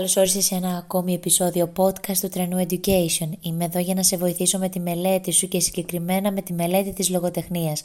Καλώς όρισες σε ένα ακόμη επεισόδιο podcast του Τρενού Education. Είμαι εδώ για να σε βοηθήσω με τη μελέτη σου και συγκεκριμένα με τη μελέτη της λογοτεχνίας.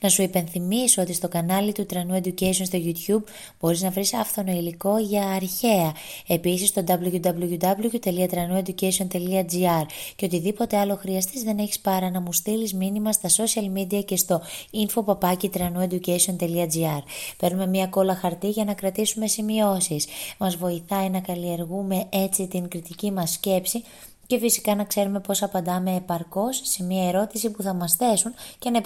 Να σου υπενθυμίσω ότι στο κανάλι του Τρενού Education στο YouTube μπορείς να βρεις άφθονο υλικό για αρχαία. Επίσης στο www.tranueducation.gr και οτιδήποτε άλλο χρειαστείς δεν έχεις παρά να μου στείλεις μήνυμα στα social media και στο info.tranueducation.gr Παίρνουμε μια κόλλα χαρτί για να κρατήσουμε σημειώσεις. Μας βοηθάει να καλλιεργήσουμε καλλιεργούμε έτσι την κριτική μας σκέψη και φυσικά να ξέρουμε πώς απαντάμε επαρκώς σε μια ερώτηση που θα μας θέσουν και να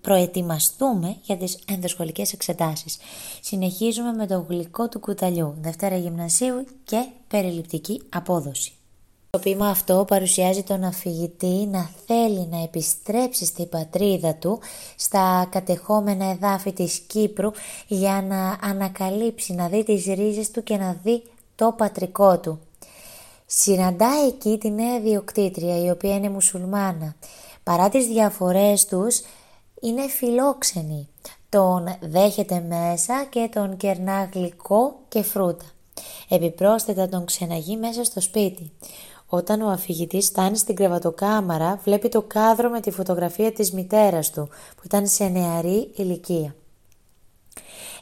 προετοιμαστούμε για τις ενδοσχολικές εξετάσεις. Συνεχίζουμε με το γλυκό του κουταλιού, Δευτέρα Γυμνασίου και περιληπτική απόδοση. Το ποίημα αυτό παρουσιάζει τον αφηγητή να θέλει να επιστρέψει στη πατρίδα του, στα κατεχόμενα εδάφη της Κύπρου, για να ανακαλύψει, να δει τις ρίζες του και να δει το πατρικό του. Συναντά εκεί τη νέα διοκτήτρια η οποία είναι μουσουλμάνα. Παρά τις διαφορές τους είναι φιλόξενη. Τον δέχεται μέσα και τον κερνά γλυκό και φρούτα. Επιπρόσθετα τον ξεναγεί μέσα στο σπίτι. Όταν ο αφηγητής φτάνει στην κρεβατοκάμαρα βλέπει το κάδρο με τη φωτογραφία της μητέρας του που ήταν σε νεαρή ηλικία.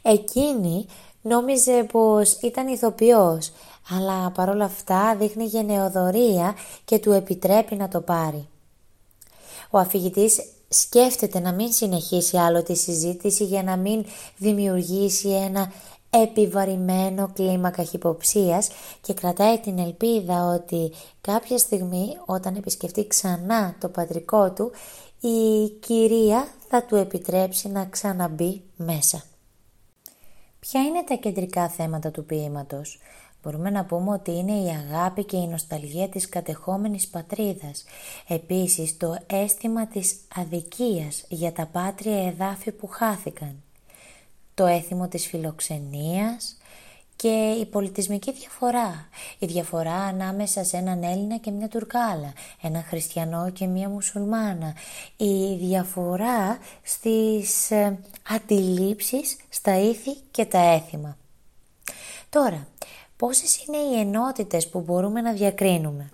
Εκείνη Νόμιζε πως ήταν ηθοποιός, αλλά παρόλα αυτά δείχνει γενεοδορία και του επιτρέπει να το πάρει. Ο αφηγητής σκέφτεται να μην συνεχίσει άλλο τη συζήτηση για να μην δημιουργήσει ένα επιβαρημένο κλίμα καχυποψίας και κρατάει την ελπίδα ότι κάποια στιγμή όταν επισκεφτεί ξανά το πατρικό του η κυρία θα του επιτρέψει να ξαναμπεί μέσα. Ποια είναι τα κεντρικά θέματα του ποίηματος; Μπορούμε να πούμε ότι είναι η αγάπη και η νοσταλγία της κατεχόμενης πατρίδας. Επίσης το αίσθημα της αδικίας για τα πάτρια εδάφη που χάθηκαν. Το έθιμο της φιλοξενίας, και η πολιτισμική διαφορά. Η διαφορά ανάμεσα σε έναν Έλληνα και μια Τουρκάλα, έναν Χριστιανό και μια Μουσουλμάνα. Η διαφορά στις ε, αντιλήψεις, στα ήθη και τα έθιμα. Τώρα, πόσες είναι οι ενότητες που μπορούμε να διακρίνουμε;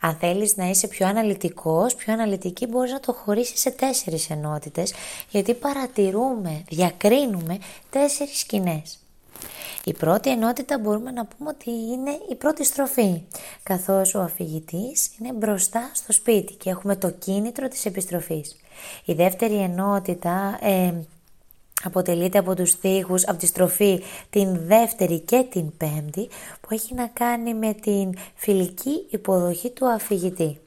Αν θέλεις να είσαι πιο αναλυτικός, πιο αναλυτική μπορείς να το χωρίσεις σε τέσσερις ενότητες γιατί παρατηρούμε, διακρίνουμε τέσσερις σκηνές. Η πρώτη ενότητα μπορούμε να πούμε ότι είναι η πρώτη στροφή, καθώς ο αφηγητής είναι μπροστά στο σπίτι και έχουμε το κίνητρο της επιστροφής. Η δεύτερη ενότητα ε, αποτελείται από τους στίχους, από τη στροφή την δεύτερη και την πέμπτη, που έχει να κάνει με την φιλική υποδοχή του αφηγητή.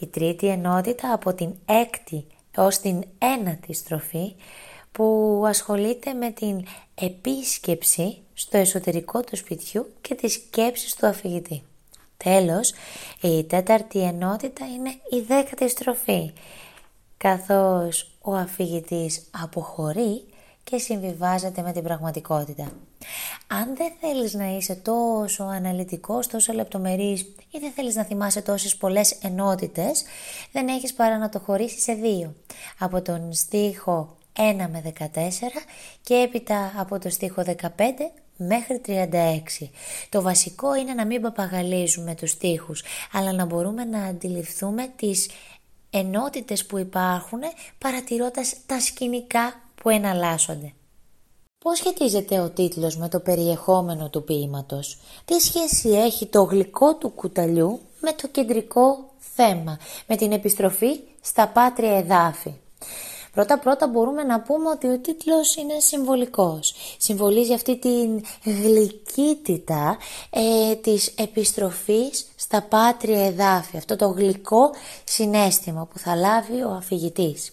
Η τρίτη ενότητα από την έκτη ως την ένατη στροφή, που ασχολείται με την επίσκεψη στο εσωτερικό του σπιτιού και τις σκέψεις του αφηγητή. Τέλος, η τέταρτη ενότητα είναι η δέκατη στροφή, καθώς ο αφηγητής αποχωρεί και συμβιβάζεται με την πραγματικότητα. Αν δεν θέλεις να είσαι τόσο αναλυτικός, τόσο λεπτομερής ή δεν θέλεις να θυμάσαι τόσες πολλές ενότητες, δεν έχεις παρά να το χωρίσεις σε δύο. Από τον στίχο 1 με 14 και έπειτα από το στίχο 15 μέχρι 36. Το βασικό είναι να μην παπαγαλίζουμε τους στίχους, αλλά να μπορούμε να αντιληφθούμε τις ενότητες που υπάρχουν παρατηρώντας τα σκηνικά που εναλλάσσονται. Πώς σχετίζεται ο τίτλος με το περιεχόμενο του ποίηματος, τι σχέση έχει το γλυκό του κουταλιού με το κεντρικό θέμα, με την επιστροφή στα πάτρια εδάφη; Πρώτα πρώτα μπορούμε να πούμε ότι ο τίτλος είναι συμβολικός. Συμβολίζει αυτή την γλυκύτητα ε, της επιστροφής στα πάτρια εδάφη, αυτό το γλυκό συνέστημα που θα λάβει ο αφηγητής.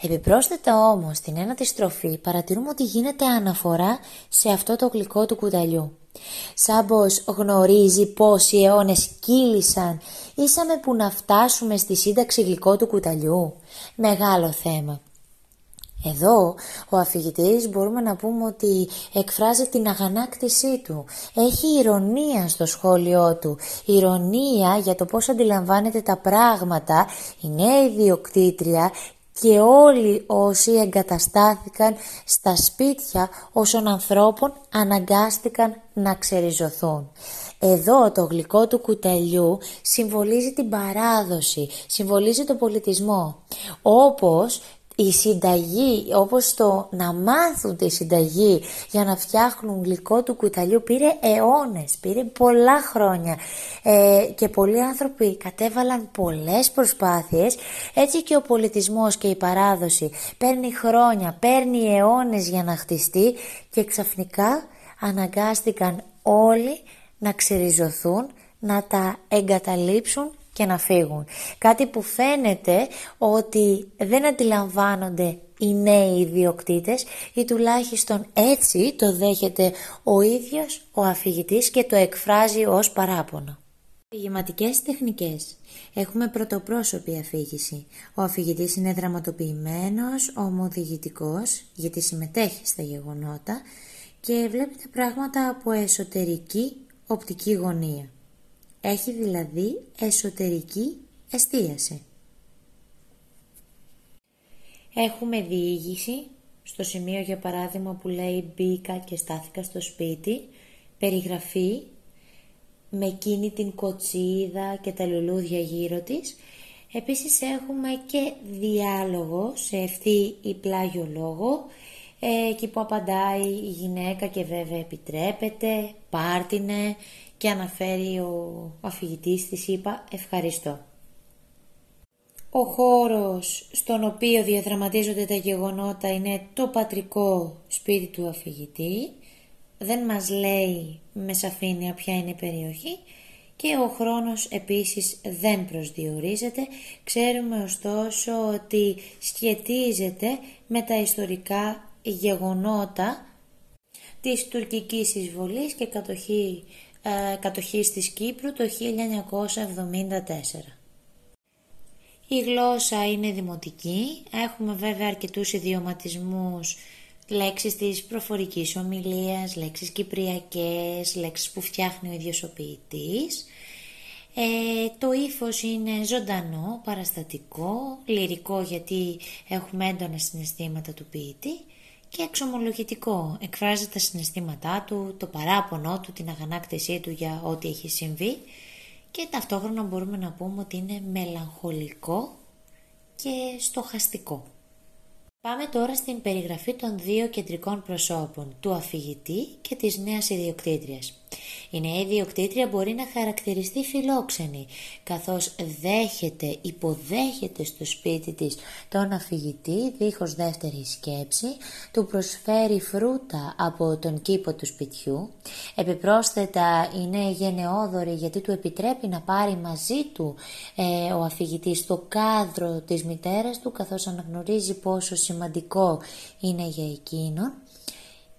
Επιπρόσθετα όμως στην ένατη στροφή παρατηρούμε ότι γίνεται αναφορά σε αυτό το γλυκό του κουταλιού. Σαν πως γνωρίζει πόσοι αιώνες κύλησαν, ήσαμε που να φτάσουμε στη σύνταξη γλυκό του κουταλιού. Μεγάλο θέμα. Εδώ ο αφηγητής μπορούμε να πούμε ότι εκφράζει την αγανάκτησή του. Έχει ηρωνία στο σχόλιο του. Ηρωνία για το πώς αντιλαμβάνεται τα πράγματα η νέα ιδιοκτήτρια και όλοι όσοι εγκαταστάθηκαν στα σπίτια όσων ανθρώπων αναγκάστηκαν να ξεριζωθούν. Εδώ το γλυκό του κουταλιού συμβολίζει την παράδοση, συμβολίζει τον πολιτισμό. Όπως η συνταγή, όπως το να μάθουν τη συνταγή για να φτιάχνουν γλυκό του κουταλιού πήρε αιώνες, πήρε πολλά χρόνια. Ε, και πολλοί άνθρωποι κατέβαλαν πολλές προσπάθειες. Έτσι και ο πολιτισμός και η παράδοση παίρνει χρόνια, παίρνει αιώνες για να χτιστεί και ξαφνικά αναγκάστηκαν όλοι να ξεριζωθούν, να τα εγκαταλείψουν και να φύγουν. Κάτι που φαίνεται ότι δεν αντιλαμβάνονται οι νέοι ιδιοκτήτες ή τουλάχιστον έτσι το δέχεται ο ίδιος ο αφηγητής και το εκφράζει ως παράπονο. Αφηγηματικές τεχνικές. Έχουμε πρωτοπρόσωπη αφήγηση. Ο αφηγητής είναι δραματοποιημένος, ομοδιηγητικός, γιατί συμμετέχει στα γεγονότα και βλέπει τα πράγματα από εσωτερική οπτική γωνία. Έχει δηλαδή εσωτερική εστίαση. Έχουμε διήγηση, στο σημείο για παράδειγμα που λέει μπήκα και στάθηκα στο σπίτι, περιγραφή με εκείνη την κοτσίδα και τα λουλούδια γύρω της. Επίσης έχουμε και διάλογο σε ευθύ ή πλάγιο λόγο, ε, εκεί που απαντάει η γυναίκα και βέβαια επιτρέπεται, πάρτινε, και αναφέρει ο αφηγητής της είπα ευχαριστώ. Ο χώρος στον οποίο διαδραματίζονται τα γεγονότα είναι το πατρικό σπίτι του αφηγητή. Δεν μας λέει με σαφήνεια ποια είναι η περιοχή και ο χρόνος επίσης δεν προσδιορίζεται. Ξέρουμε ωστόσο ότι σχετίζεται με τα ιστορικά γεγονότα της τουρκικής εισβολής και κατοχή ε, κατοχής της Κύπρου το 1974. Η γλώσσα είναι δημοτική, έχουμε βέβαια αρκετούς ιδιωματισμούς, λέξεις της προφορικής ομιλίας, λέξεις κυπριακές, λέξεις που φτιάχνει ο ίδιος ο ποιητής. Ε, το ύφος είναι ζωντανό, παραστατικό, λυρικό γιατί έχουμε έντονα συναισθήματα του ποιητή και εξομολογητικό. Εκφράζει τα συναισθήματά του, το παράπονό του, την αγανάκτησή του για ό,τι έχει συμβεί και ταυτόχρονα μπορούμε να πούμε ότι είναι μελαγχολικό και στοχαστικό. Πάμε τώρα στην περιγραφή των δύο κεντρικών προσώπων, του αφηγητή και της νέας ιδιοκτήτριας. Η νέα ιδιοκτήτρια μπορεί να χαρακτηριστεί φιλόξενη, καθώς δέχεται, υποδέχεται στο σπίτι της τον αφηγητή δίχως δεύτερη σκέψη, του προσφέρει φρούτα από τον κήπο του σπιτιού, επιπρόσθετα είναι γενναιόδορη γιατί του επιτρέπει να πάρει μαζί του ε, ο αφηγητής το κάδρο της μητέρας του, καθώς αναγνωρίζει πόσο σημαντικό είναι για εκείνον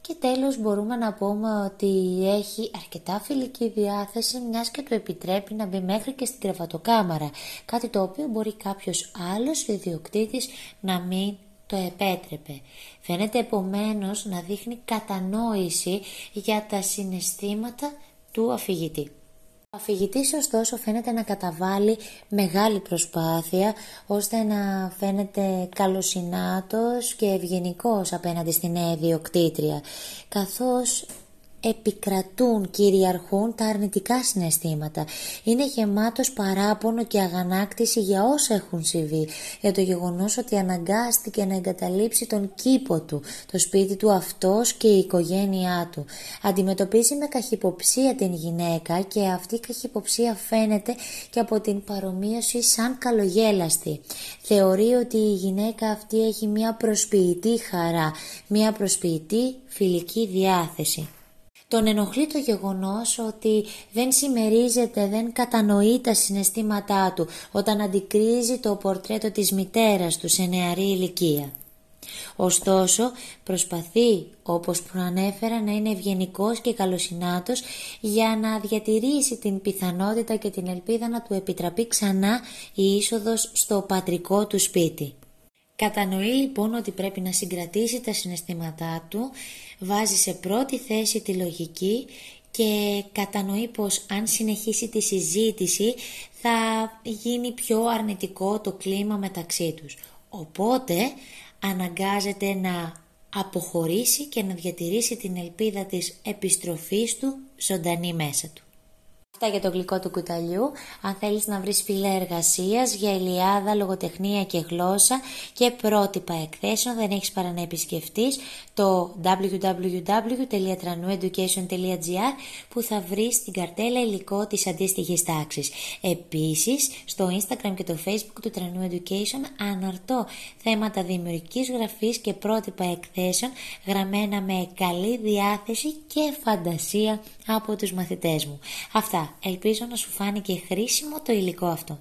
και τέλος μπορούμε να πούμε ότι έχει αρκετά φιλική διάθεση μιας και του επιτρέπει να μπει μέχρι και στην κρεβατοκάμαρα, κάτι το οποίο μπορεί κάποιος άλλος ιδιοκτήτης να μην το επέτρεπε. Φαίνεται επομένως να δείχνει κατανόηση για τα συναισθήματα του αφηγητή. Ο αφηγητής ωστόσο φαίνεται να καταβάλει μεγάλη προσπάθεια ώστε να φαίνεται καλοσυνάτος και ευγενικός απέναντι στη νέα διοκτήτρια καθώς επικρατούν, κυριαρχούν τα αρνητικά συναισθήματα. Είναι γεμάτος παράπονο και αγανάκτηση για όσα έχουν συμβεί, για το γεγονός ότι αναγκάστηκε να εγκαταλείψει τον κήπο του, το σπίτι του αυτός και η οικογένειά του. Αντιμετωπίζει με καχυποψία την γυναίκα και αυτή η καχυποψία φαίνεται και από την παρομοίωση σαν καλογέλαστη. Θεωρεί ότι η γυναίκα αυτή έχει μια προσποιητή χαρά, μια προσποιητή φιλική διάθεση. Τον ενοχλεί το γεγονός ότι δεν συμμερίζεται, δεν κατανοεί τα συναισθήματά του όταν αντικρίζει το πορτρέτο της μητέρας του σε νεαρή ηλικία. Ωστόσο, προσπαθεί, όπως προανέφερα, να είναι ευγενικός και καλοσυνάτος για να διατηρήσει την πιθανότητα και την ελπίδα να του επιτραπεί ξανά η είσοδος στο πατρικό του σπίτι. Κατανοεί λοιπόν ότι πρέπει να συγκρατήσει τα συναισθήματά του, βάζει σε πρώτη θέση τη λογική και κατανοεί πως αν συνεχίσει τη συζήτηση θα γίνει πιο αρνητικό το κλίμα μεταξύ τους. Οπότε αναγκάζεται να αποχωρήσει και να διατηρήσει την ελπίδα της επιστροφής του ζωντανή μέσα του. Αυτά για το γλυκό του κουταλιού. Αν θέλεις να βρεις φύλλα εργασίας για ηλιάδα, λογοτεχνία και γλώσσα και πρότυπα εκθέσεων, δεν έχεις παρά να επισκεφτείς το www.tranueducation.gr που θα βρεις την καρτέλα υλικό της αντίστοιχης τάξης. Επίσης, στο Instagram και το Facebook του Tranu Education αναρτώ θέματα δημιουργικής γραφής και πρότυπα εκθέσεων γραμμένα με καλή διάθεση και φαντασία από τους μαθητές μου. Αυτά. Ελπίζω να σου φάνηκε χρήσιμο το υλικό αυτό.